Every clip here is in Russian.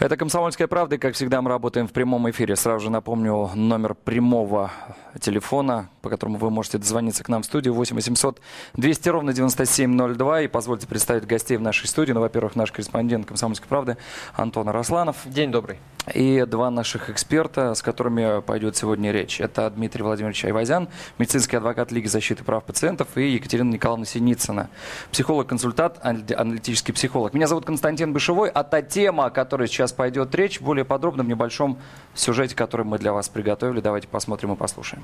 Это «Комсомольская правда», и, как всегда, мы работаем в прямом эфире. Сразу же напомню номер прямого телефона, по которому вы можете дозвониться к нам в студию 8 800 200 ровно 9702. И позвольте представить гостей в нашей студии. Ну, во-первых, наш корреспондент «Комсомольской правды» Антон Росланов. День добрый. И два наших эксперта, с которыми пойдет сегодня речь. Это Дмитрий Владимирович Айвазян, медицинский адвокат Лиги защиты прав пациентов, и Екатерина Николаевна Синицына, психолог-консультант, аналитический психолог. Меня зовут Константин Бышевой, а та тема, о которой сейчас пойдет речь, более подробно в небольшом сюжете, который мы для вас приготовили. Давайте посмотрим и послушаем.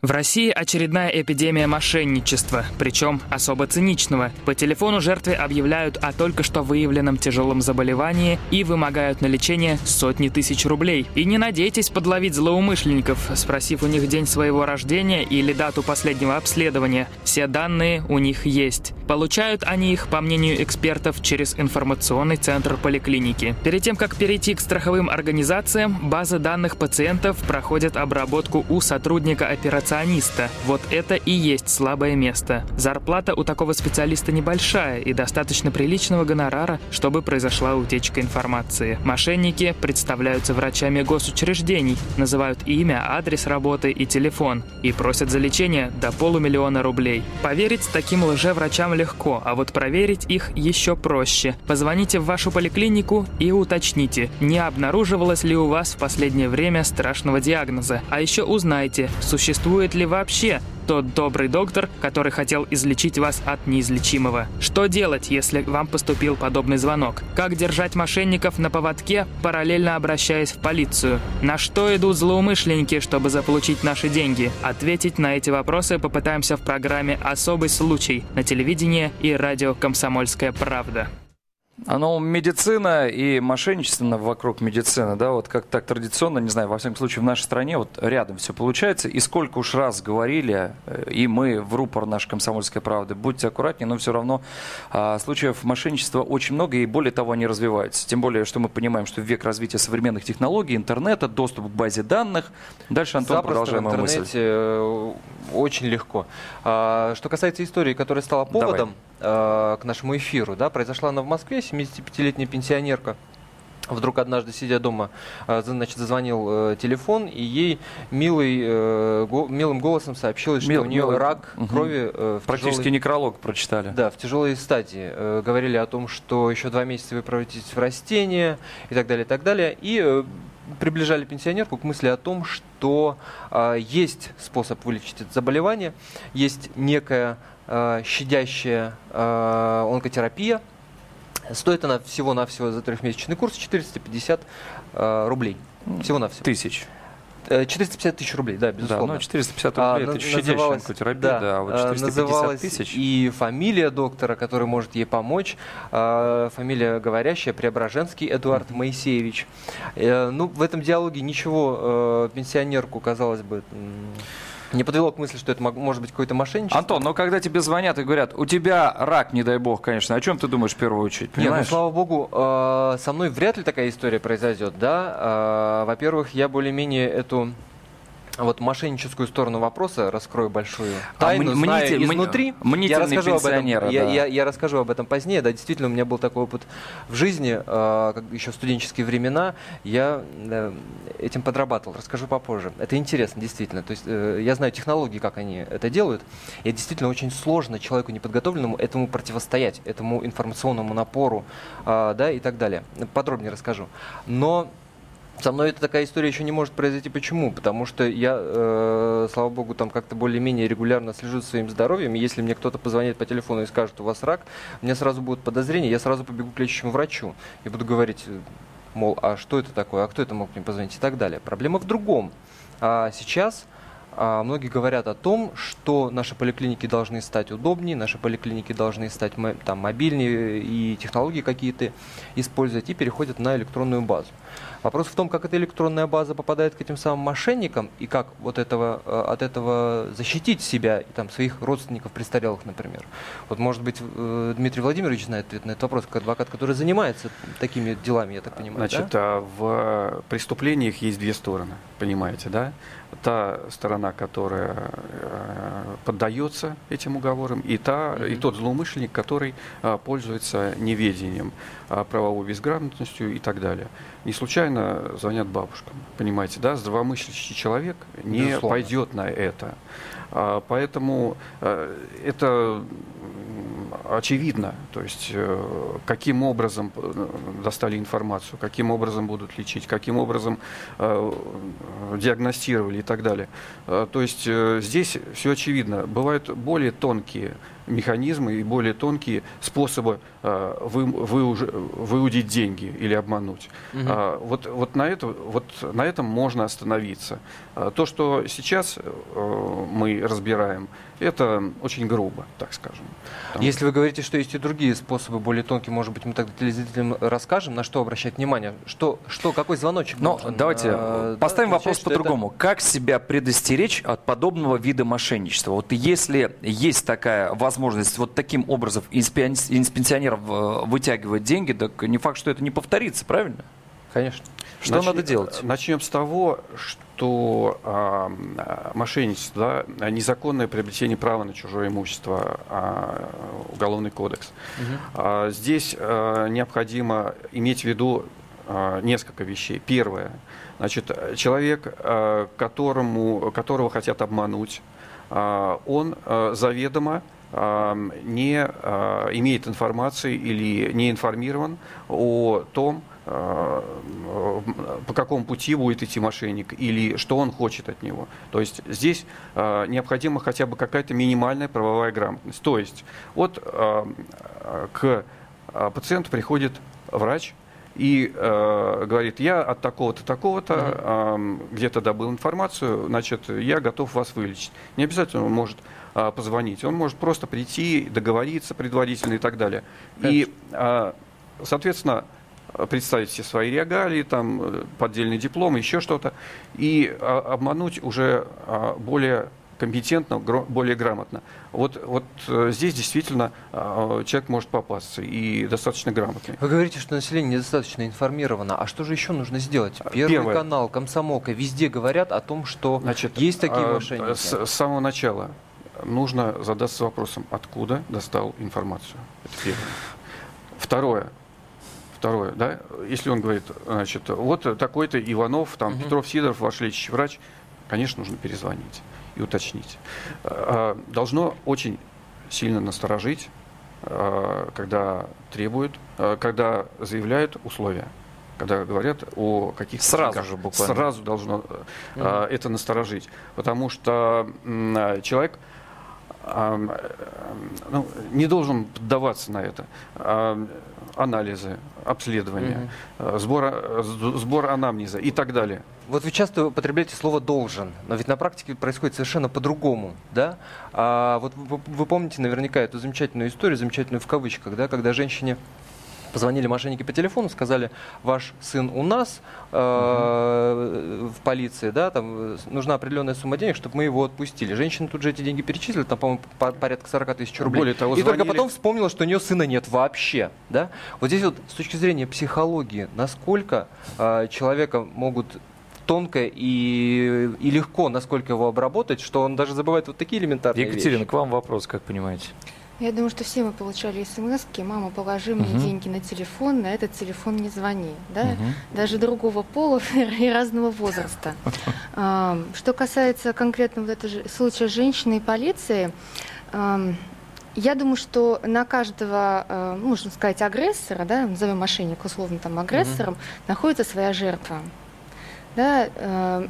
В России очередная эпидемия мошенничества, причем особо циничного. По телефону жертве объявляют о только что выявленном тяжелом заболевании и вымогают на лечение сотни тысяч рублей. И не надейтесь подловить злоумышленников, спросив у них день своего рождения или дату последнего обследования. Все данные у них есть. Получают они их, по мнению экспертов, через информационный центр поликлиники. Перед тем, как перейти к страховым организациям, базы данных пациентов проходят обработку у сотрудника операции перфекциониста. Вот это и есть слабое место. Зарплата у такого специалиста небольшая и достаточно приличного гонорара, чтобы произошла утечка информации. Мошенники представляются врачами госучреждений, называют имя, адрес работы и телефон и просят за лечение до полумиллиона рублей. Поверить таким лжеврачам легко, а вот проверить их еще проще. Позвоните в вашу поликлинику и уточните, не обнаруживалось ли у вас в последнее время страшного диагноза. А еще узнайте, существует существует ли вообще тот добрый доктор, который хотел излечить вас от неизлечимого. Что делать, если вам поступил подобный звонок? Как держать мошенников на поводке, параллельно обращаясь в полицию? На что идут злоумышленники, чтобы заполучить наши деньги? Ответить на эти вопросы попытаемся в программе «Особый случай» на телевидении и радио «Комсомольская правда». Оно медицина и мошенничество вокруг медицины, да, вот как так традиционно, не знаю, во всяком случае в нашей стране вот рядом все получается. И сколько уж раз говорили, э, и мы в рупор нашей комсомольской правды, будьте аккуратнее, но все равно а, случаев мошенничества очень много, и более того, они развиваются. Тем более, что мы понимаем, что в век развития современных технологий, интернета, доступ к базе данных. Дальше, Антон, Запросто продолжаем мысль. Э, очень легко. А, что касается истории, которая стала поводом, Давай Э, к нашему эфиру. Да, произошла она в Москве, 75-летняя пенсионерка. Вдруг однажды, сидя дома, э, значит, зазвонил э, телефон, и ей милый, го, милым голосом сообщилось, что Мил, у нее милый, рак угу. крови. В Практически тяжелой, некролог прочитали. Да, в тяжелой стадии. Говорили о том, что еще два месяца вы превратитесь в растение и так далее, и так далее. И приближали пенсионерку к мысли о том, что э, есть способ вылечить это заболевание, есть некая щадящая э, онкотерапия. Стоит она всего-навсего за трехмесячный курс 450 э, рублей. Всего-навсего. Тысяч. 450 э, тысяч рублей, да, безусловно. Да, ну 450 рублей а, это щадящая онкотерапия, да, да, а вот 450 тысяч. И фамилия доктора, который может ей помочь, э, фамилия говорящая, Преображенский Эдуард mm-hmm. Моисеевич. Э, ну, в этом диалоге ничего э, пенсионерку, казалось бы, не подвело к мысли, что это может быть какой-то мошенничество. Антон, но когда тебе звонят и говорят, у тебя рак, не дай бог, конечно, о чем ты думаешь в первую очередь? Понимаешь? Нет, ну, слава богу, э, со мной вряд ли такая история произойдет, да. Э, во-первых, я более-менее эту вот мошенническую сторону вопроса раскрою большую а тайну, а, мнитель, изнутри. я расскажу об этом, да. я, я, я расскажу об этом позднее. Да, действительно, у меня был такой опыт в жизни, э, как еще в студенческие времена. Я э, этим подрабатывал. Расскажу попозже. Это интересно, действительно. То есть э, я знаю технологии, как они это делают. И действительно очень сложно человеку неподготовленному этому противостоять, этому информационному напору, э, да, и так далее. Подробнее расскажу. Но со мной эта такая история еще не может произойти. Почему? Потому что я, э, слава богу, там как-то более-менее регулярно слежу за своим здоровьем. И если мне кто-то позвонит по телефону и скажет, у вас рак, меня сразу будут подозрения, я сразу побегу к лечащему врачу. И буду говорить, мол, а что это такое, а кто это мог мне позвонить и так далее. Проблема в другом. А сейчас а, многие говорят о том, что наши поликлиники должны стать удобнее, наши поликлиники должны стать там, мобильнее и технологии какие-то использовать, и переходят на электронную базу. Вопрос в том, как эта электронная база попадает к этим самым мошенникам и как вот этого, э, от этого защитить себя и там, своих родственников престарелых, например. Вот, может быть, э, Дмитрий Владимирович знает ответ на этот вопрос, как адвокат, который занимается такими делами, я так понимаю. Значит, да? а в преступлениях есть две стороны, понимаете, да? Та сторона, которая э, поддается этим уговорам, и, та, mm-hmm. и тот злоумышленник, который э, пользуется неведением, э, правовой безграмотностью и так далее. Не случайно звонят бабушкам, понимаете, да? Здравомыслящий человек не Безусловно. пойдет на это. А, поэтому э, это очевидно, то есть э, каким образом э, достали информацию, каким образом будут лечить, каким образом диагностировали и так далее. То есть здесь все очевидно. Бывают более тонкие механизмы и более тонкие способы э, вы, вы уже, выудить деньги или обмануть. Угу. А, вот, вот, на это, вот на этом можно остановиться. А, то, что сейчас э, мы разбираем, это очень грубо, так скажем. Там... Если вы говорите, что есть и другие способы, более тонкие, может быть, мы тогда телезрителям расскажем, на что обращать внимание, что, что какой звоночек Но нужен? давайте а, поставим да, вопрос по-другому. Это... Как себя предостеречь от подобного вида мошенничества? Вот если есть такая возможность вот таким образом из пенсионеров э, вытягивать деньги, так не факт, что это не повторится, правильно? Конечно. Что Нач... надо делать? Начнем с того, что а, мошенничество, да, незаконное приобретение права на чужое имущество, а, уголовный кодекс. Угу. А, здесь а, необходимо иметь в виду а, несколько вещей. Первое, значит, человек, а, которому, которого хотят обмануть, а, он а, заведомо не имеет информации или не информирован о том, Э, по какому пути будет идти мошенник или что он хочет от него. То есть здесь э, необходима хотя бы какая-то минимальная правовая грамотность. То есть вот э, к пациенту приходит врач и э, говорит, я от такого-то, такого-то э, где-то добыл информацию, значит, я готов вас вылечить. Не обязательно он может э, позвонить, он может просто прийти, договориться предварительно и так далее. Конечно. И, э, соответственно, представить все свои регалии, там, поддельный диплом, еще что-то, и а, обмануть уже а, более компетентно, более грамотно. Вот, вот э, здесь действительно а, человек может попасться и достаточно грамотный. Вы говорите, что население недостаточно информировано. А что же еще нужно сделать? Первый Первое. канал, комсомолка, везде говорят о том, что Значит, есть такие мошенники. С, с самого начала нужно задаться вопросом, откуда достал информацию. Это первое. Второе. Второе, да, если он говорит, значит, вот такой-то Иванов, там, угу. Петров, Сидоров, ваш лечащий врач, конечно, нужно перезвонить и уточнить. А, должно очень сильно насторожить, а, когда требуют, а, когда заявляют условия когда говорят о каких-то сразу же буквально сразу должно mm это насторожить, потому что человек ну, не должен поддаваться на это. Анализы, обследования, угу. сбор, сбор анамнеза и так далее. Вот вы часто употребляете слово «должен», но ведь на практике происходит совершенно по-другому, да? А вот вы, вы помните наверняка эту замечательную историю, замечательную в кавычках, да, когда женщине Позвонили мошенники по телефону, сказали, ваш сын у нас э, угу. в полиции, да, там нужна определенная сумма денег, чтобы мы его отпустили. Женщина тут же эти деньги перечислила, там, по-моему, по порядка 40 тысяч рублей. Более того, И звонили... только потом вспомнила, что у нее сына нет вообще, да. Вот здесь вот с точки зрения психологии, насколько э, человека могут тонко и, и легко, насколько его обработать, что он даже забывает вот такие элементарные Екатерина, вещи. к вам вопрос, как понимаете? Я думаю, что все мы получали смс мама, положи мне угу. деньги на телефон, на этот телефон не звони. Да? Угу. Даже другого пола и разного возраста. Что касается конкретно вот этого случая женщины и полиции, я думаю, что на каждого, э, можно сказать, агрессора, да, назовем мошенника условно там агрессором, угу. находится своя жертва. Да,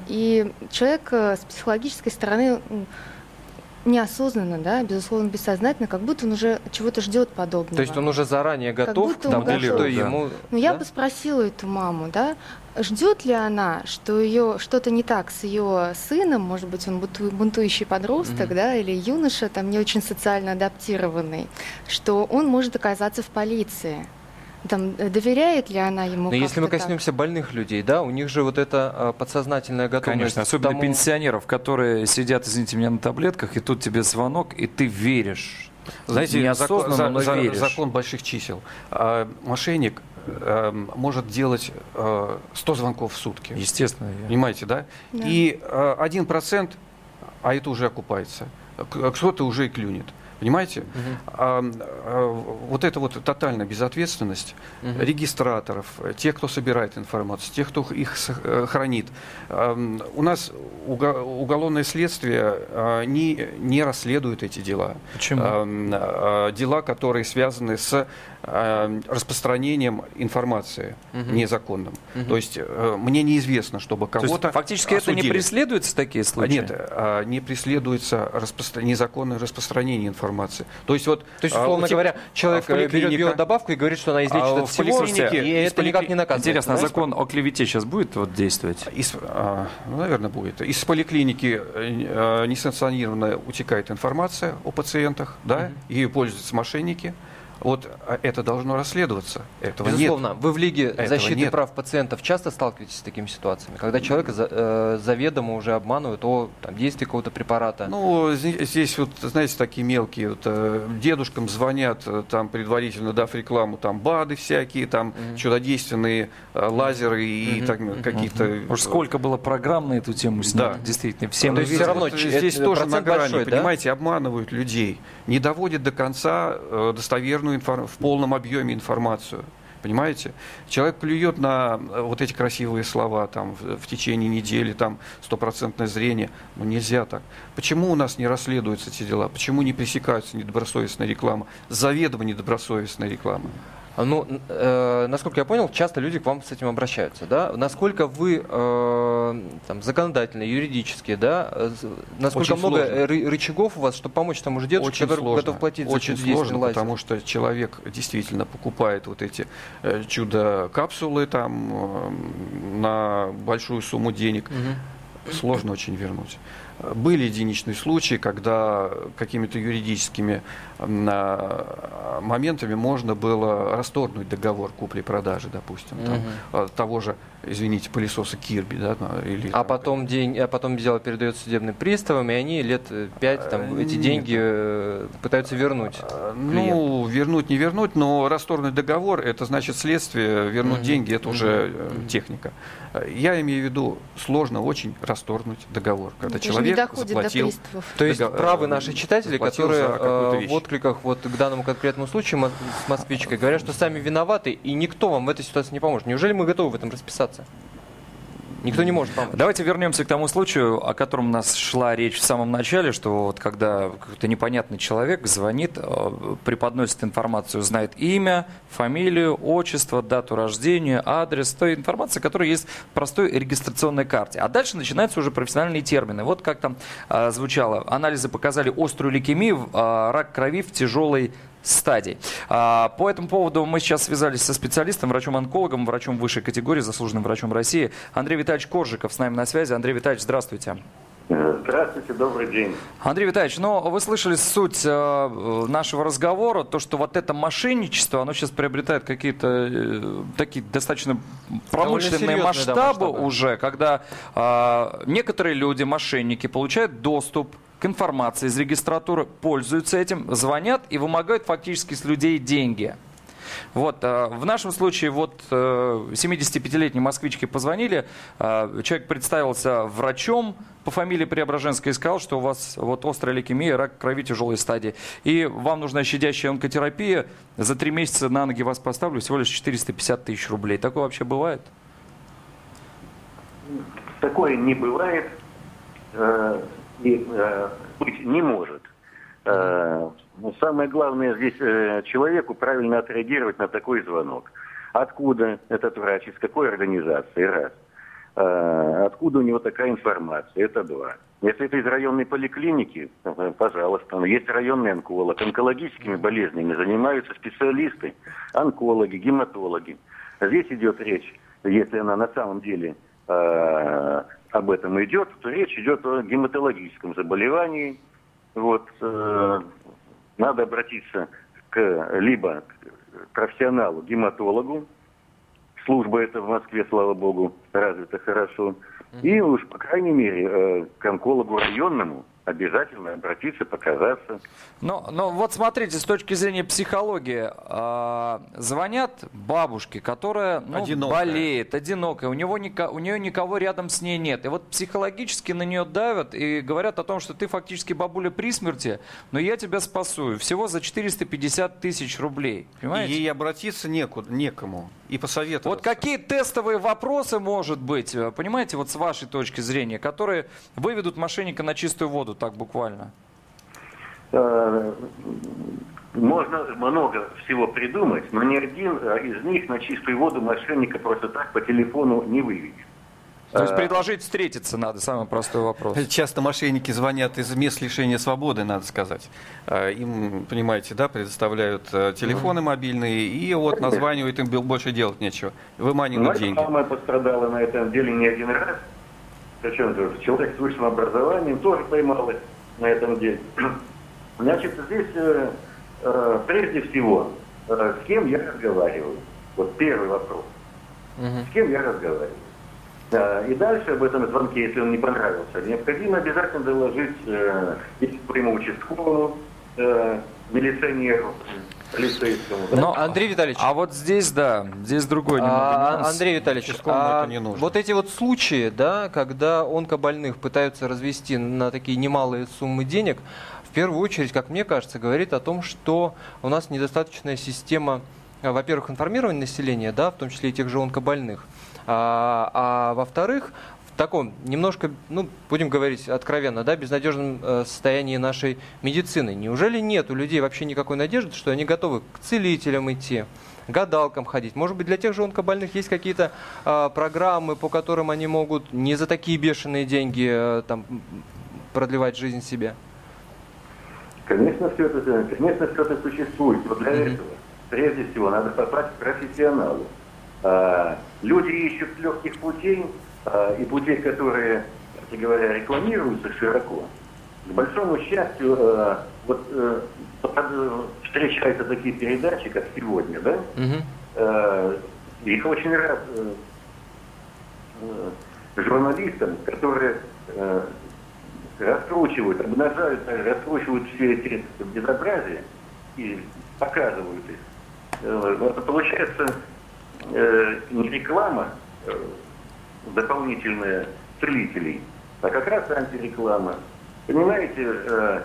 и человек э, с психологической стороны неосознанно, да, безусловно, бессознательно, как будто он уже чего-то ждет подобного. То есть он уже заранее готов к тому, готов. что ему... Ну, да? я бы спросила эту маму, да, ждет ли она, что ее что-то не так с ее сыном, может быть, он бунтующий подросток, mm-hmm. да, или юноша, там не очень социально адаптированный, что он может оказаться в полиции там, доверяет ли она ему. Но если мы коснемся так? больных людей, да, у них же вот эта а, подсознательная готовность. Конечно, особенно тому... пенсионеров, которые сидят, извините меня, на таблетках, и тут тебе звонок, и ты веришь. Знаете, неосознанно, закон, но за, веришь. закон больших чисел. А, мошенник э, может делать э, 100 звонков в сутки. Естественно. Я... Понимаете, да? да. И э, один процент, а это уже окупается. Кто-то уже и клюнет. Понимаете? Угу. А, а, вот эта вот тотальная безответственность угу. регистраторов, тех, кто собирает информацию, тех, кто их э, хранит. А, у нас уголовное следствие а, не, не расследует эти дела. Почему? А, а, дела, которые связаны с а, распространением информации угу. незаконным. Угу. То есть а, мне неизвестно, чтобы кого-то Фактически осудили. это не преследуется такие случаи? Нет, а, не преследуется распро... незаконное распространение информации информации. То есть вот, то есть, а, условно а, говоря, человек а берет биодобавку и говорит, что она излечит а, от всего, и это поликли... никак не наказывает. Интересно, а закон о клевете сейчас будет вот действовать? Из, а, ну, наверное, будет. Из поликлиники а, несанкционированно утекает информация о пациентах, да, угу. ею пользуются мошенники. Вот а, это должно расследоваться. Этого Безусловно. Нет. Вы в Лиге Этого защиты нет. прав пациентов часто сталкиваетесь с такими ситуациями, когда человека за, э, заведомо уже обманывают о там, действии какого-то препарата? Ну, здесь вот, знаете, такие мелкие. Вот, э, дедушкам звонят, э, там предварительно дав рекламу, там БАДы всякие, там mm-hmm. чудодейственные э, лазеры и mm-hmm. так, mm-hmm. какие-то... Mm-hmm. Уж сколько было программ на эту тему снято, да. действительно. Всем То есть все равно вот, здесь тоже на грани, большой, понимаете, да? обманывают людей, не доводят до конца э, достоверную информ... в полном объеме информацию. Понимаете? Человек плюет на э, вот эти красивые слова там, в, в течение недели, там, стопроцентное зрение. Ну, нельзя так. Почему у нас не расследуются эти дела? Почему не пресекаются недобросовестная реклама? Заведомо недобросовестная реклама. А, ну, э, насколько я понял, часто люди к вам с этим обращаются, да? Насколько вы э, там, законодательно, юридически, да? Э, насколько Очень много сложно. рычагов у вас, чтобы помочь тому же дедушке, Очень который сложно. готов платить Очень за сложно, лазер? потому что человек действительно покупает вот эти э, чудо-капсулы там э, на большую сумму денег. Угу. Сложно очень вернуть. Были единичные случаи, когда какими-то юридическими моментами можно было расторгнуть договор купли-продажи, допустим, там, того же, извините, пылесоса Кирби, да, или, а потом день, а потом дело передается судебным приставам, и они лет пять там эти деньги э, пытаются вернуть. А, ну, вернуть не вернуть, но расторгнуть договор, это значит следствие, вернуть угу. деньги, это уже угу. техника. Я имею в виду сложно очень расторгнуть договор, когда это человек заплатил. То есть правы наши читатели, которые в откликах вот к данному конкретному случаю с москвичкой говорят, что сами виноваты, и никто вам в этой ситуации не поможет. Неужели мы готовы в этом расписаться? Никто не может помочь. Давайте вернемся к тому случаю, о котором у нас шла речь в самом начале, что вот когда какой-то непонятный человек звонит, э, преподносит информацию, знает имя, фамилию, отчество, дату рождения, адрес, той информация, которая есть в простой регистрационной карте. А дальше начинаются уже профессиональные термины. Вот как там э, звучало. Анализы показали острую лейкемию, э, рак крови в тяжелой стадий. А, по этому поводу мы сейчас связались со специалистом, врачом-онкологом, врачом высшей категории, заслуженным врачом России. Андрей Витальевич Коржиков с нами на связи. Андрей Витальевич, здравствуйте. Здравствуйте, добрый день. Андрей Витальевич, ну вы слышали суть э, нашего разговора, то, что вот это мошенничество, оно сейчас приобретает какие-то э, такие достаточно промышленные масштабы, да, масштабы уже, когда э, некоторые люди, мошенники, получают доступ к информации из регистратуры, пользуются этим, звонят и вымогают фактически с людей деньги. Вот, э, в нашем случае вот 75-летней э, москвичке позвонили, э, человек представился врачом по фамилии Преображенская и сказал, что у вас вот острая лейкемия, рак крови тяжелой стадии, и вам нужна щадящая онкотерапия, за три месяца на ноги вас поставлю всего лишь 450 тысяч рублей. Такое вообще бывает? Такое не бывает и э, быть не может. Э, самое главное здесь э, человеку правильно отреагировать на такой звонок. Откуда этот врач, из какой организации, раз. Э, откуда у него такая информация, это два. Если это из районной поликлиники, э, пожалуйста, есть районный онколог. Онкологическими болезнями занимаются специалисты, онкологи, гематологи. Здесь идет речь, если она на самом деле э, об этом идет, то речь идет о гематологическом заболевании. Вот, э, надо обратиться к, либо профессионалу, гематологу. Служба эта в Москве, слава богу, развита хорошо. И уж, по крайней мере, э, к онкологу районному, обязательно обратиться, показаться. Но, но вот смотрите, с точки зрения психологии, э, звонят бабушке, которая ну, Одинокая. болеет, одинокая, у, него ника- у нее никого рядом с ней нет. И вот психологически на нее давят и говорят о том, что ты фактически бабуля при смерти, но я тебя спасу. Всего за 450 тысяч рублей. И Понимаете? ей обратиться некуда, некому. И посоветоваться. Вот какие тестовые вопросы, может быть, э, понимаете, вот с вашей точки зрения, которые выведут мошенника на чистую воду, так буквально? Э, Можно много всего придумать, но ни один э, из них на чистую воду мошенника просто так по телефону не выведет. То есть Э, предложить встретиться надо, самый простой вопрос. Часто мошенники звонят из мест лишения свободы, надо сказать. Им, понимаете, да, предоставляют телефоны мобильные, и вот названивают, им больше делать нечего. Выманивают Моя деньги. мама пострадала на этом деле не один раз. Причем человек с высшим образованием тоже поймалась на этом деле. Значит, здесь э, э, прежде всего, э, с кем я разговариваю? Вот первый вопрос. С кем я разговариваю? Да, и дальше об этом звонке, если он не понравился, необходимо обязательно доложить э, своему участковому э, милиционеру, Но- Андрей Витальевич, А вот здесь, да, здесь другой немного А. Андрей Витальевич, а это не нужно. вот эти вот случаи, да, когда онкобольных пытаются развести на такие немалые суммы денег, в первую очередь, как мне кажется, говорит о том, что у нас недостаточная система, а, во-первых, информирования населения, да, в том числе и тех же онкобольных, а, а во-вторых, таком немножко, ну, будем говорить откровенно, да, безнадежном э, состоянии нашей медицины. Неужели нет у людей вообще никакой надежды, что они готовы к целителям идти, гадалкам ходить? Может быть, для тех же онкобольных есть какие-то а, программы, по которым они могут не за такие бешеные деньги э, там, продлевать жизнь себе? Конечно, все это, конечно, все это существует. Но для этого, прежде всего, надо попасть к профессионалу. А, люди ищут легких путей, и путей, которые, кстати говоря, рекламируются широко. К большому счастью, а, вот э, встречаются такие передачи, как сегодня, да? Э, их очень рад э, э, журналистам, которые раскручивают, обнажают, раскручивают все эти безобразия и показывают их. Э, вот Получается не реклама дополнительная целителей, а как раз антиреклама. Понимаете, э,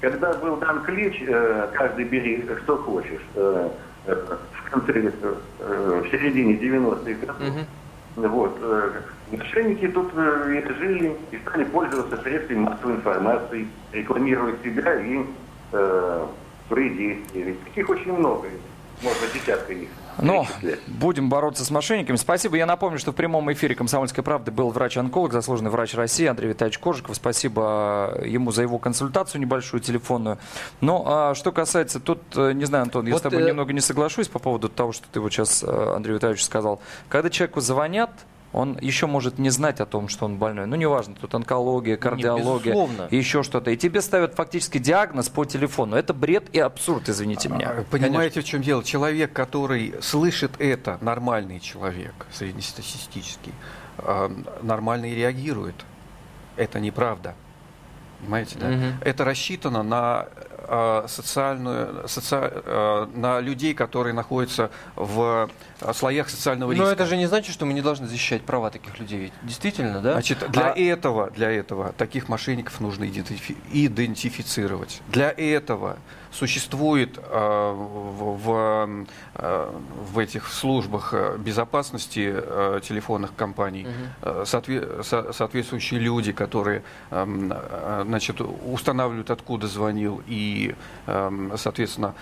когда был дан клич, э, каждый бери что хочешь, э, в конце, в середине 90-х годов, Мгм. вот, мошенники тут жили и стали пользоваться средствами массовой информации, рекламируя себя и свои действия. Ведь таких очень много, можно десятка их Но перечислять. будем бороться с мошенниками. Спасибо. Я напомню, что в прямом эфире «Комсомольской правды» был врач-онколог, заслуженный врач России Андрей Витальевич Кожиков. Спасибо ему за его консультацию небольшую телефонную. Но а, что касается, тут, э, не знаю, Антон, я Вот, с тобой э, немного не соглашусь по поводу того, что ты вот сейчас, э, Андрей Витальевич, сказал. Когда человеку звонят, он еще может не знать о том, что он больной. Ну, неважно, тут онкология, кардиология безусловно. и еще что-то. И тебе ставят фактически диагноз по телефону. Это бред и абсурд, извините меня. А, Понимаете, в чем дело? Человек, который слышит это, нормальный человек, среднестатистический, а, нормально и реагирует. Это неправда. Понимаете, да? Мгм. Это рассчитано на социальную, соци- а, на людей, которые находятся в а, слоях социального риска. Но это же не значит, что мы не должны защищать права таких людей. Действительно, да? Значит, для А- этого, для этого таких мошенников нужно идентифи- идентифицировать. Для этого существует э, в, в, э, в этих службах э, безопасности телефонных компаний соотве- со- соответствующие люди, которые эм, значит, устанавливают, откуда звонил, и, эм, соответственно,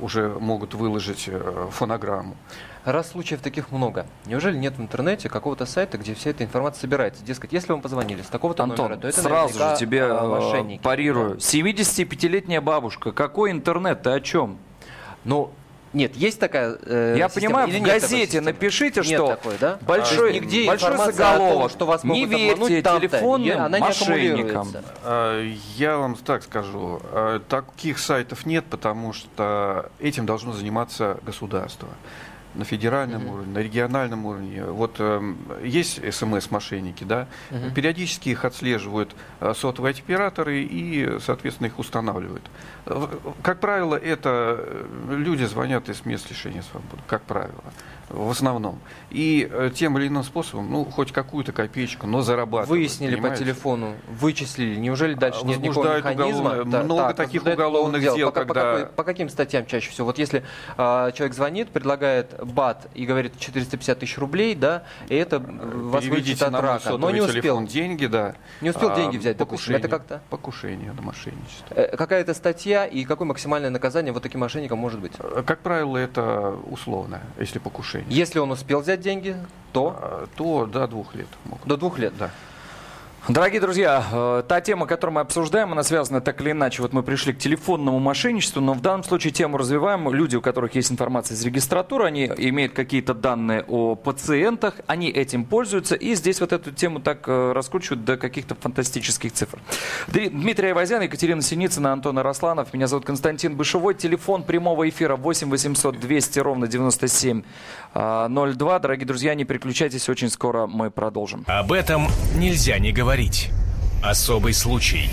уже могут выложить фонограмму. Раз случаев таких много, неужели нет в интернете какого-то сайта, где вся эта информация собирается? Дескать, если вам позвонили с такого-то Антон, номера, то это сразу же тебе а, э, мошенники. парирую. 75-летняя бабушка, какой интернет, ты о чем? Ну, Нет, есть такая э, Я система понимаю, или в нет газете напишите, Нет что такой, да? большой, есть нигде большой о том, заголовок. что вас не верьте телефонным она не мошенникам. А, Я вам так скажу, а, таких сайтов нет, потому что этим должно заниматься государство на федеральном уровне, на региональном уровне. Вот эм, есть СМС-мошенники, да, периодически их отслеживают э, сотовые операторы и, соответственно, их устанавливают. Э, Как правило, это э, люди звонят из мест лишения свободы, как правило, в основном. И э, тем или иным способом, ну, хоть какую-то копеечку, но зарабатывают. Выяснили по понимаете? телефону, вычислили. Неужели дальше нет никакого механизма? уголовное- много таких возбуждают уголовных уголовное дел, По, по когда- какой- по каким статьям чаще всего? Вот если а, человек звонит, предлагает бат и говорит 450 тысяч рублей, да, и это э, вас вылечит от рака, но не успел. деньги, да. Не успел А, деньги взять, допустим. Это покушение. как-то? Покушение на мошенничество. Э, Какая-то статья и какое максимальное наказание вот таким мошенникам может быть? Э, Как правило, это условно, если покушение. Если он успел взять деньги, то А, То до двух лет могут. до двух лет. Да. Дорогие друзья, э, та тема, которую мы обсуждаем, она связана так или иначе. Вот мы пришли к телефонному мошенничеству, но в данном случае тему развиваем. Люди, у которых есть информация из регистратуры, они имеют какие-то данные о пациентах, они этим пользуются, и здесь вот эту тему так э, раскручивают до каких-то фантастических цифр. Дмитрий Айвазян, Екатерина Синицына, Антон Росланов. Меня зовут Константин Бышевой. Телефон прямого эфира 8 800 200 ровно 97 э, 02. Дорогие друзья, не переключайтесь, очень скоро мы продолжим. Об этом нельзя не говорить. Особый случай.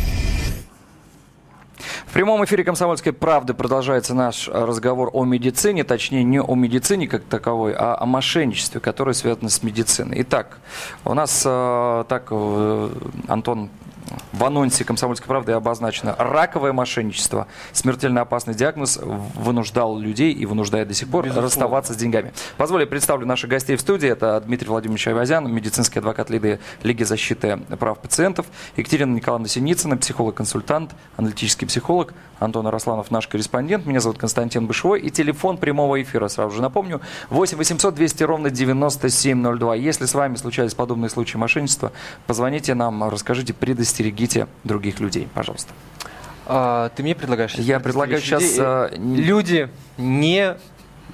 В прямом эфире «Комсомольской правды» продолжается наш э, разговор о медицине, точнее не о медицине как таковой, а о мошенничестве, которое связано с медициной. Итак, у нас э, так, э, Антон, в анонсе «Комсомольской правды» обозначено раковое мошенничество. Смертельно опасный диагноз вынуждал людей и вынуждает до сих пор Безусловно. расставаться с деньгами. Позволю, представлю наших гостей в студии. Это Дмитрий Владимирович Айвазян, медицинский адвокат Лиды Лиги защиты прав пациентов, Екатерина Николаевна Синицына, психолог-консультант, аналитический психолог, Антон Арасланов, наш корреспондент. Меня зовут Константин Бышевой. И телефон прямого эфира, сразу же напомню, 8 800 200 ровно 9702. Если с вами случались подобные случаи мошенничества, позвоните нам, расскажите, предостерегите других людей, пожалуйста. А, ты мне предлагаешь? Я предлагаю сейчас, людей? э, Люди, не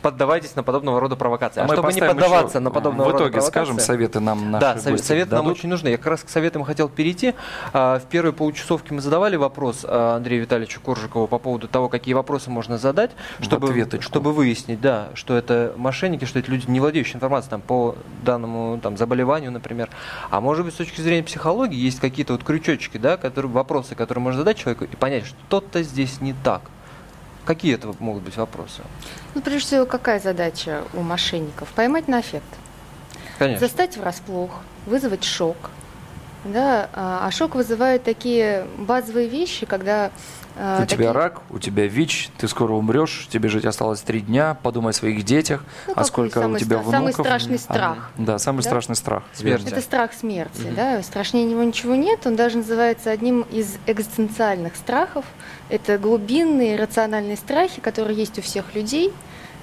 поддавайтесь на подобного рода провокации. А, Мы чтобы не поддаваться на подобного В рода итоге скажем провокации- советы нам наши Да, совет- советы нам дадут. очень нужны. Я как раз к советам хотел перейти. А, В первые полчасовки мы задавали вопрос а, Андрею Витальевичу Коржикову по поводу того, какие вопросы можно задать, В чтобы, чтобы выяснить, да, что это мошенники, что это люди, не владеющие информацией там, по данному там, заболеванию, например. А может быть, с точки зрения психологии есть какие-то вот крючочки, да, которые, вопросы, которые можно задать человеку и понять, что что-то здесь не так. Какие это могут быть вопросы? Ну, прежде всего, какая задача у мошенников? Поймать на эффект. Конечно. Застать врасплох, вызвать шок. Да, а а шок вызывает такие базовые вещи, когда... а, У такие- тебя рак, у тебя ВИЧ, ты скоро умрешь, тебе жить осталось три дня, подумай о своих детях, Ну, а сколько у самый тебя стра- самый внуков. страшный А, страх? да, самый Да? страшный страх. Смерть. Это страх смерти, да, страшнее него ничего нет, он даже называется одним из экзистенциальных страхов. Это глубинные рациональные страхи, которые есть у всех людей,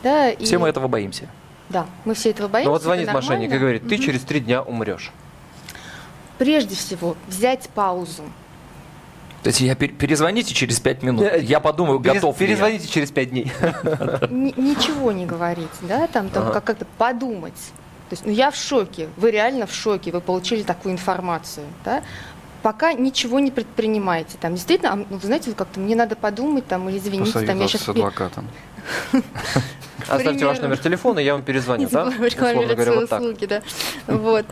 да, и- Все мы этого боимся. Да, мы все этого боимся. Ну вот звонит мошенник и говорит, ты Мгм. через три дня умрешь. Прежде всего, взять паузу. Есть я пер- перезвоните через пять минут, Э, я подумаю, Перез- готов ли я. Перезвоните через пять дней. Ни- ничего не говорить, да, там, как-то подумать. То есть, ну я в шоке, вы реально в шоке, вы получили такую информацию, да. Пока ничего не предпринимаете, там действительно, а, ну, вы знаете, как-то мне надо подумать, там, или извините, там, я сейчас с адвокатом. Оставьте ваш номер телефона, я вам перезвоню, да? Условно говоря, вот так. услуги, да. Вот.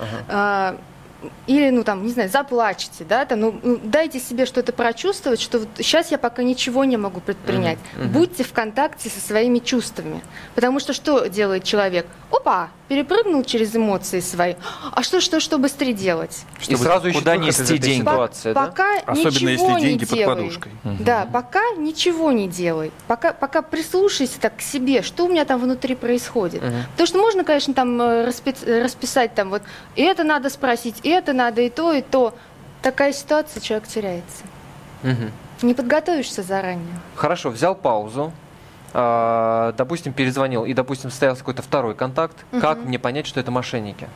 Или, ну там, не знаю, заплачьте, да, там, ну, ну, дайте себе что-то прочувствовать, что вот сейчас я пока ничего не могу предпринять. Мгм, мгм. Будьте в контакте со своими чувствами. Потому что что делает человек? Опа, перепрыгнул через эмоции свои. А что, что, что быстрее делать? И Чтобы сразу ищет куда нести деньги. ситуации, По- да? Пока Особенно ничего если не деньги под делай. подушкой. Да, пока ничего не делай. Пока, пока прислушайся так к себе, что у меня там внутри происходит. Мгм. Потому что можно, конечно, там э, распи- расписать там вот и это надо спросить, и это надо, и то, и то. Такая ситуация, человек теряется. Мгм. Не подготовишься заранее. Хорошо, взял паузу, а, допустим, перезвонил, и, допустим, состоялся какой-то второй контакт. Как Мгм. мне понять, что это мошенники?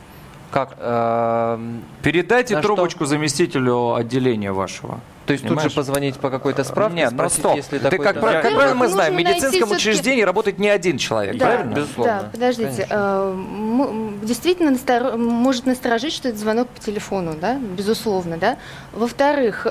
Как? эм, Передайте На что? трубочку заместителю отделения вашего. То есть тут же позвонить по какой-то справке, Нет, ну стоп. если Ты такой как, да. как правильно мы знаем, в медицинском учреждении работает не один человек, Да, правильно? безусловно. Да, подождите. Конечно. э, действительно настор- может насторожить, что это звонок по телефону, да, безусловно, да. Во-вторых,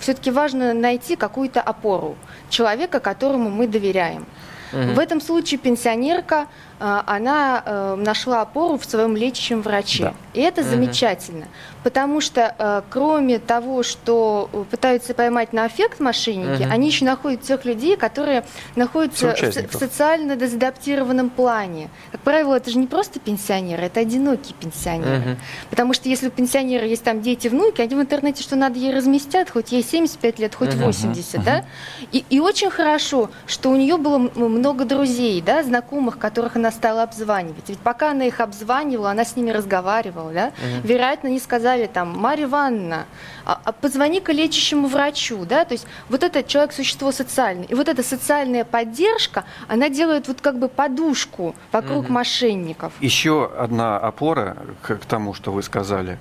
все-таки важно найти какую-то опору человека, которому мы доверяем. Мгм. В этом случае пенсионерка, э, она э, нашла опору в своем лечащем враче. Да. И это Мгм. замечательно, потому что э, кроме того, что э, пытаются поймать на эффект мошенники, Мгм. они еще находят тех людей, которые находятся в, в социально дезадаптированном плане. Как правило, это же не просто пенсионеры, это одинокие пенсионеры. Мгм. Потому что если у пенсионера есть там дети, внуки, они в интернете что надо ей разместят, хоть ей 75 лет, хоть Мгм. 80, да? И, и очень хорошо, что у нее было много друзей, да, знакомых, которых она стала обзванивать. Ведь пока она их обзванивала, она с ними разговаривала, да? Мгм. Вероятно, они сказали там, Марья Ивановна, а, а позвони-ка лечащему врачу, да? То есть вот этот человек существо социальное. И вот эта социальная поддержка, она делает вот как бы подушку вокруг Мгм. мошенников. Еще одна опора к, к тому, что вы сказали,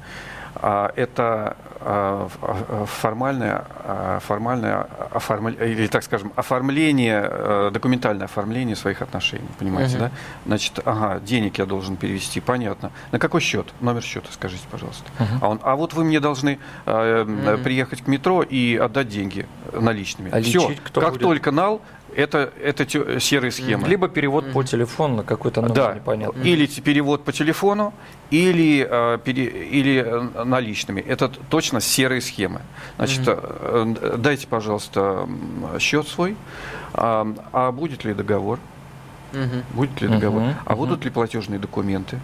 это а, а, формальное, а, формальное оформля- или, так скажем, оформление, э, документальное оформление своих отношений, понимаете, Мгм. да? Значит, ага, денег я должен перевести, понятно. На какой счет? Номер счета, скажите, пожалуйста. А, он, а вот вы мне должны э, Мгм. приехать к метро и отдать деньги наличными. А Все, как будет? только нал, это, это серые схемы. Либо перевод по телефону на какой-то номер Да, непонятный. или перевод по телефону, или, э, пере- или э, наличными. Это точно серые схемы. Значит, э, э, дайте, пожалуйста, счет свой. А, а будет ли договор? Мгм. Будет ли договор? А мгм. будут ли платежные документы?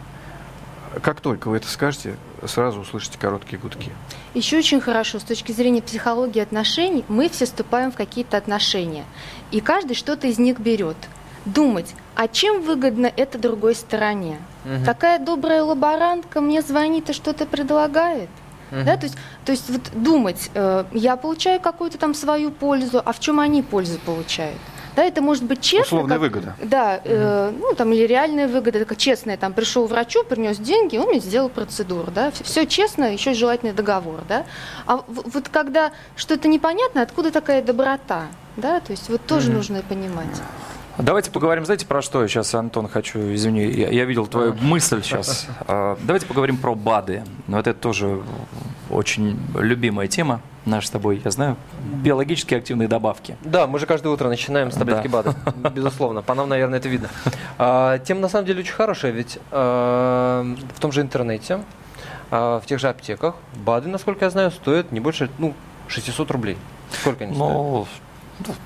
Как только вы это скажете, сразу услышите короткие гудки. Еще очень хорошо, с точки зрения психологии отношений, мы все вступаем в какие-то отношения. И каждый что-то из них берет. Думать, а чем выгодно это другой стороне? Мгм. Такая добрая лаборантка мне звонит и что-то предлагает. Мгм. Да, то есть, то есть вот думать, э, я получаю какую-то там свою пользу, а в чем они пользу получают? Да, это может быть честно. Условная как- выгода. Да, э, ну там или реальная выгода, такая честная, там пришел врачу, принес деньги, он мне сделал процедуру, да, все честно, еще желательно договор, да. А вот когда что-то непонятно, откуда такая доброта, да, то есть вот тоже Мгм. нужно понимать. Давайте поговорим, знаете, про что я сейчас, Антон, хочу, извини, я, я видел твою мысль сейчас. А, Давайте поговорим про БАДы. Вот это тоже очень любимая тема наша с тобой, я знаю. Биологически активные добавки. Да, мы же каждое утро начинаем с таблетки Да. БАДа. Безусловно. По нам, наверное, это видно. А, тема на самом деле очень хорошая, ведь а, в том же интернете, а, в тех же аптеках БАДы, насколько я знаю, стоят не больше ну, 600 рублей. Сколько они стоят? Ну,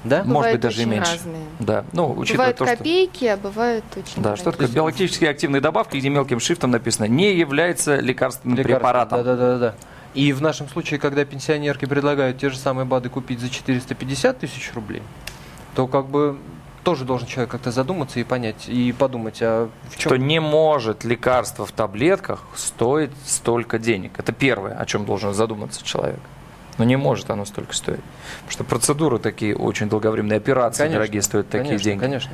Да? может Бывают быть, даже и меньше. разные. Да, ну, учитывая Бывают то, что... копейки, а бывают очень Да, что такое биологически активные добавки, где мелким шрифтом написано, не является лекарственным Лекарства. препаратом. Да, да, да, да. И в нашем случае, когда пенсионерки предлагают те же самые БАДы купить за 450 тысяч рублей, то как бы тоже должен человек как-то задуматься и понять, и подумать, а в чем... Что не может лекарство в таблетках стоить столько денег. Это первое, о чем должен задуматься человек. Но не может оно столько стоить. Потому что процедуры такие очень долговременные, операции Конечно, дорогие стоят такие конечно, деньги. Конечно.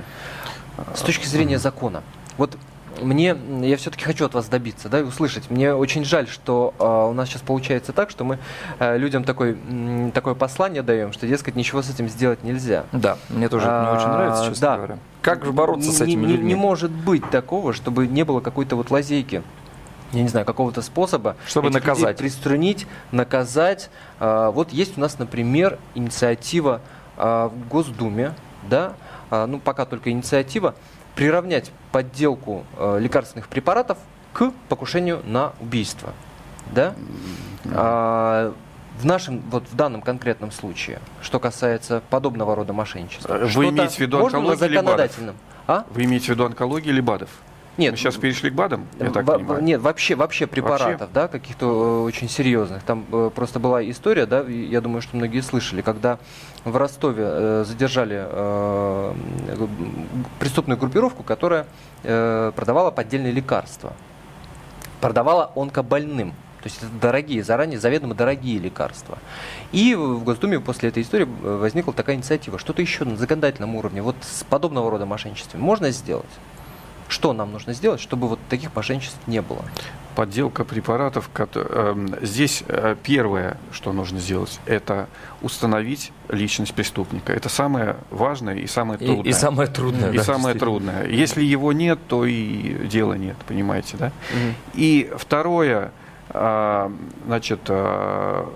С точки зрения закона. Вот мне, я все-таки хочу от вас добиться, да, и услышать. Мне очень жаль, что а, у нас сейчас получается так, что мы а, людям такой, м, такое послание даем, что, дескать, ничего с этим сделать нельзя. Да, мне тоже это не очень А, нравится, честно да. говоря. Как же бороться с этими не, людьми? Не может быть такого, чтобы не было какой-то вот лазейки. Я не знаю, какого-то способа. Чтобы наказать. Приструнить, наказать. А, вот есть у нас, например, инициатива а, в Госдуме, да, а, ну пока только инициатива, приравнять подделку а, лекарственных препаратов к покушению на убийство. Да? А, в нашем, вот в данном конкретном случае, что касается подобного рода мошенничества, Вы имеете в виду можно законодательном? А? Вы имеете в виду онкологию или БАДов? Нет, Мы сейчас перешли к БАДам, я так Во- понимаю. Нет, вообще, вообще препаратов, да, каких-то э, очень серьезных. Там э, просто была история, да, я думаю, что многие слышали, когда в Ростове э, задержали э, преступную группировку, которая э, продавала поддельные лекарства. Продавала онкобольным. То есть это дорогие, заранее заведомо дорогие лекарства. И в Госдуме после этой истории возникла такая инициатива. Что-то еще на законодательном уровне, вот с подобного рода мошенничеством можно сделать? Что нам нужно сделать, чтобы вот таких мошенничеств не было? Подделка препаратов. Эм, здесь э, первое, что нужно сделать, это установить личность преступника. Это самое важное и самое трудное. И, и самое трудное. И да, самое трудное. Если его нет, то и дела нет, понимаете, да? Угу. И второе, а, значит, а,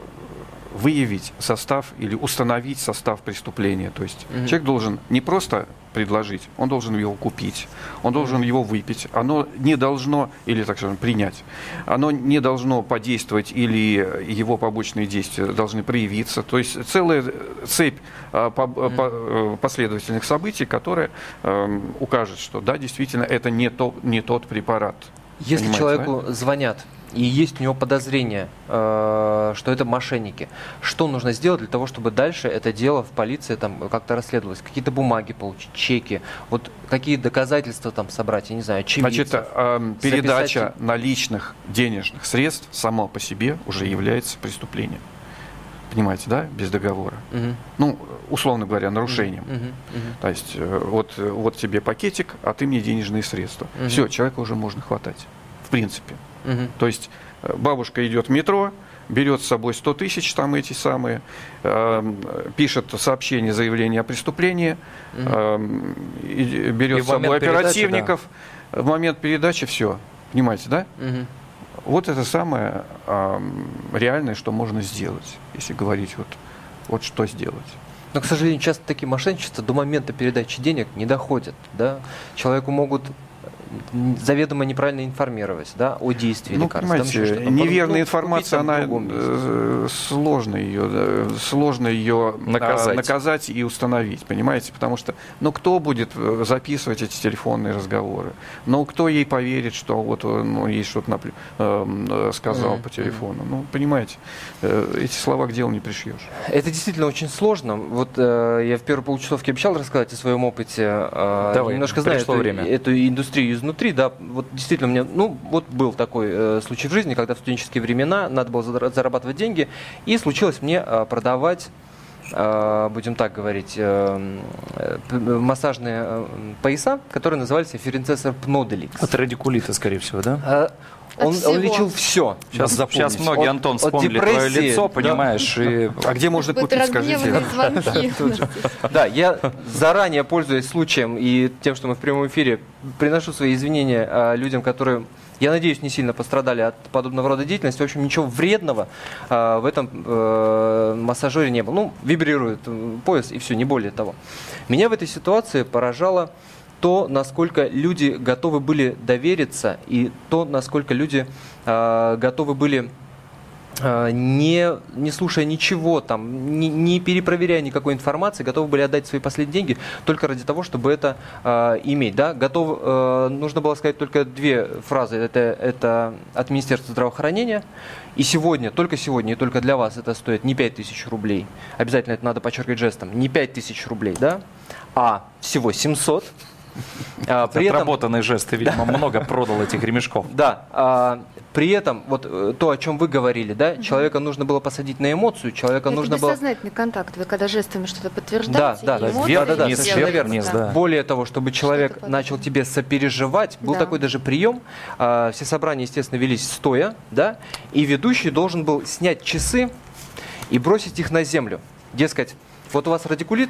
выявить состав или установить состав преступления. То есть угу. человек должен не просто предложить, он должен его купить, он должен его выпить. Оно не должно, или так скажем, принять, оно не должно подействовать или его побочные действия должны проявиться. То есть целая цепь а, по, по, э, последовательных событий, которая э, укажет, что да, действительно, это не, то, не тот препарат. Если человеку да? звонят и есть у него подозрение, э, что это мошенники, что нужно сделать для того, чтобы дальше это дело в полиции там как-то расследовалось? Какие-то бумаги получить, чеки, вот какие доказательства там собрать, я не знаю, очевидцев? Значит, э, передача записать... наличных денежных средств сама по себе уже является преступлением. Понимаете, да, без договора. Угу. Ну, условно говоря, нарушением. Угу. Угу. То есть, э, вот, вот тебе пакетик, а ты мне денежные средства. Угу. Все, человека уже можно хватать. В принципе. Угу. То есть э, бабушка идет в метро, берет с собой 100 тысяч, там эти самые, э, пишет сообщение, заявление о преступлении, угу. э, берет и с собой оперативников. да. В момент передачи все. Понимаете, да? Угу. Вот это самое э, реальное, что можно сделать, если говорить вот, вот что сделать. Но, к сожалению, часто такие мошенничества до момента передачи денег не доходят. Да? Человеку могут заведомо неправильно информировать да, о действии ну, лекарства. Понимаете, неверная ну, информация, она э, сложно ее, сложно ее а, наказать. наказать и установить, понимаете, потому что, ну, кто будет э, записывать эти телефонные разговоры? Ну, кто ей поверит, что вот ну, ей что-то напл- э, сказал mm-hmm. по телефону? Ну, понимаете, эти слова к делу не пришьешь. Это действительно очень сложно. Вот э, я в первой получасовке обещал рассказать о своем опыте. Э, Давай, немножко знаю эту, время. эту индустрию изнутри, да, вот действительно у меня, ну, вот был такой э, случай в жизни, когда в студенческие времена надо было зарабатывать деньги, и случилось мне э, продавать э, будем так говорить, э, э, массажные пояса, которые назывались Ференцессор Пноделикс. От радикулита, скорее всего, да? Он, он лечил все. Сейчас, сейчас многие, от, Антон, вспомнили от твое лицо, понимаешь. Да. И... А где можно купить, скажите? Да, я заранее, пользуясь случаем и тем, что мы в прямом эфире, приношу свои извинения а, людям, которые я надеюсь, не сильно пострадали от подобного рода деятельности. В общем, ничего вредного э, в этом э, массажере не было. Ну, вибрирует пояс и все, не более того. Меня в этой ситуации поражало то, насколько люди готовы были довериться, и то, насколько люди э, готовы были а, не, не слушая ничего, там, не, не перепроверяя никакой информации, готовы были отдать свои последние деньги только ради того, чтобы это э, иметь. Да? Готов, э, нужно было сказать только две фразы. Это, это от Министерства здравоохранения. И сегодня, только сегодня, и только для вас это стоит не 5 тысяч рублей. Обязательно это надо подчеркивать жестом. Не 5 тысяч рублей, да? а всего 700 а, при Отработанный этом... жест, ты, видимо, много продал этих ремешков. Да. А, при этом, вот э, то, о чем вы говорили, да, человека нужно было посадить на эмоцию, человека Это нужно было... бессознательный контакт, вы когда жестами что-то подтверждаете, да, да, да, вверх, да, да, да, совершенно верно. Да. Более того, чтобы человек начал тебе сопереживать, был да. такой даже прием, а, все собрания, естественно, велись стоя, да, и ведущий должен был снять часы и бросить их на землю. Дескать, вот у вас радикулит,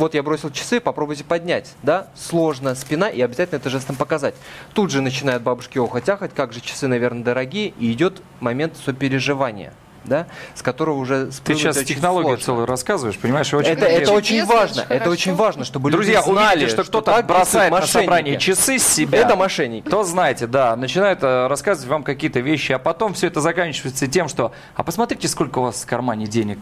вот я бросил часы, попробуйте поднять, да, сложно, спина, и обязательно это жестом показать. Тут же начинают бабушки охоть-ахать, как же часы, наверное, дорогие, и идет момент сопереживания да, с которого уже Ты сейчас технологию сложно. целую рассказываешь, понимаешь? Очень это, это очень важно, хорошо. это очень важно, чтобы Друзья, люди знали, увидите, что кто-то бросает на собрание часы с себя. Это мошенники. То знаете, да, начинают э, рассказывать вам какие-то вещи, а потом все это заканчивается тем, что, а посмотрите, сколько у вас в кармане денег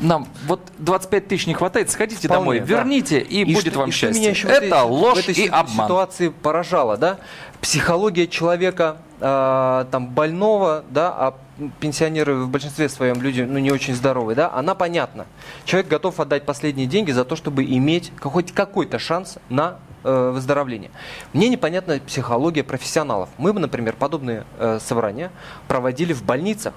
нам вот 25 тысяч не хватает, сходите Вполне, домой, да. верните, и, и будет что, вам и счастье. Меня еще Это в ложь в этой и обман. ситуации поражало, да? Психология человека э, там больного, да, а пенсионеры в большинстве своем люди ну, не очень здоровые, да, она понятна. Человек готов отдать последние деньги за то, чтобы иметь хоть какой-то шанс на э, выздоровление. Мне непонятна психология профессионалов. Мы бы, например, подобные э, собрания проводили в больницах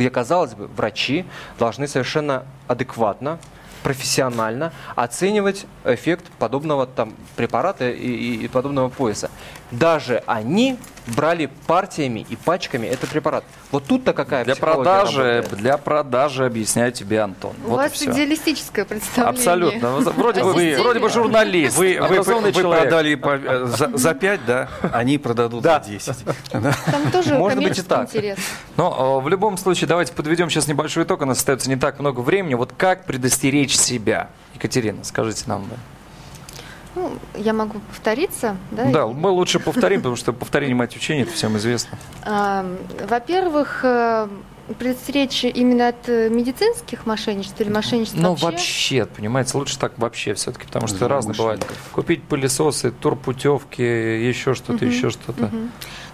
где, казалось бы, врачи должны совершенно адекватно профессионально оценивать эффект подобного там препарата и, и, и подобного пояса. Даже они брали партиями и пачками этот препарат. Вот тут-то какая Для продажи, работает? для продажи объясняю тебе, Антон. У вот вас идеалистическое представление. Абсолютно. Вроде, вы, вроде бы журналист, вы, вы, вы, вы продали по, э, за, за 5, да? Они продадут да. за 10. Там тоже Может быть и так. интерес. Но э, в любом случае, давайте подведем сейчас небольшой итог. У нас остается не так много времени. Вот как предостеречь себя? Екатерина, скажите нам. Да. Ну, я могу повториться, да? Да, мы лучше повторим, потому что повторение мать учения, это всем известно. Во-первых, э, предостеречь именно от э, медицинских мошенничеств или мошенничеств ну, вообще? Ну, вообще, понимаете, лучше так вообще все-таки, потому что разные бывает. Купить пылесосы, турпутевки, еще что-то, угу, еще что-то. Угу.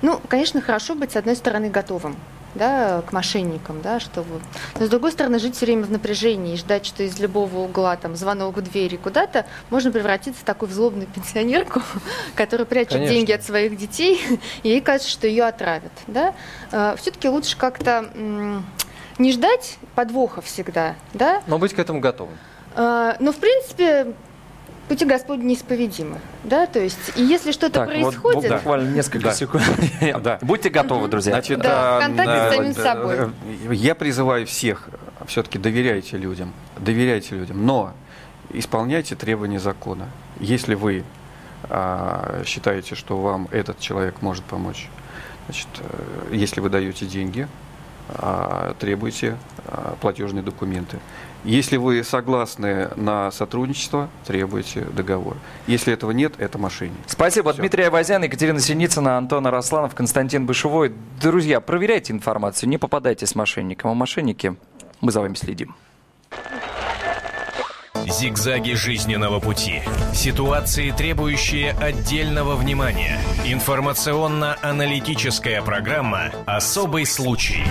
Ну, конечно, хорошо быть, с одной стороны, готовым да, к мошенникам, да, чтобы... Но с другой стороны, жить все время в напряжении и ждать, что из любого угла, там, звонок в двери куда-то, можно превратиться в такую злобную пенсионерку, которая прячет Конечно. деньги от своих детей, и ей кажется, что ее отравят, да. А, Все-таки лучше как-то не ждать подвоха всегда, да. Но быть к этому готовым. А, но, в принципе, пути Господни неисповедимы. Да, то есть, и если что-то так, происходит... Вот, буквально несколько секунд. да. Будьте готовы, друзья. Значит, да, в контакте с самим собой. Я призываю всех, все-таки доверяйте людям, доверяйте людям, но исполняйте требования закона. Если вы а, считаете, что вам этот человек может помочь, значит, э, если вы даете деньги, а, требуйте а, платежные документы. Если вы согласны на сотрудничество, требуйте договор. Если этого нет, это мошенник. Спасибо. Все. Дмитрий Авазян, Екатерина Синицына, Антон Арасланов, Константин Бышевой. Друзья, проверяйте информацию, не попадайте с мошенником. А мошенники, мы за вами следим. Зигзаги жизненного пути. Ситуации, требующие отдельного внимания. Информационно-аналитическая программа «Особый случай».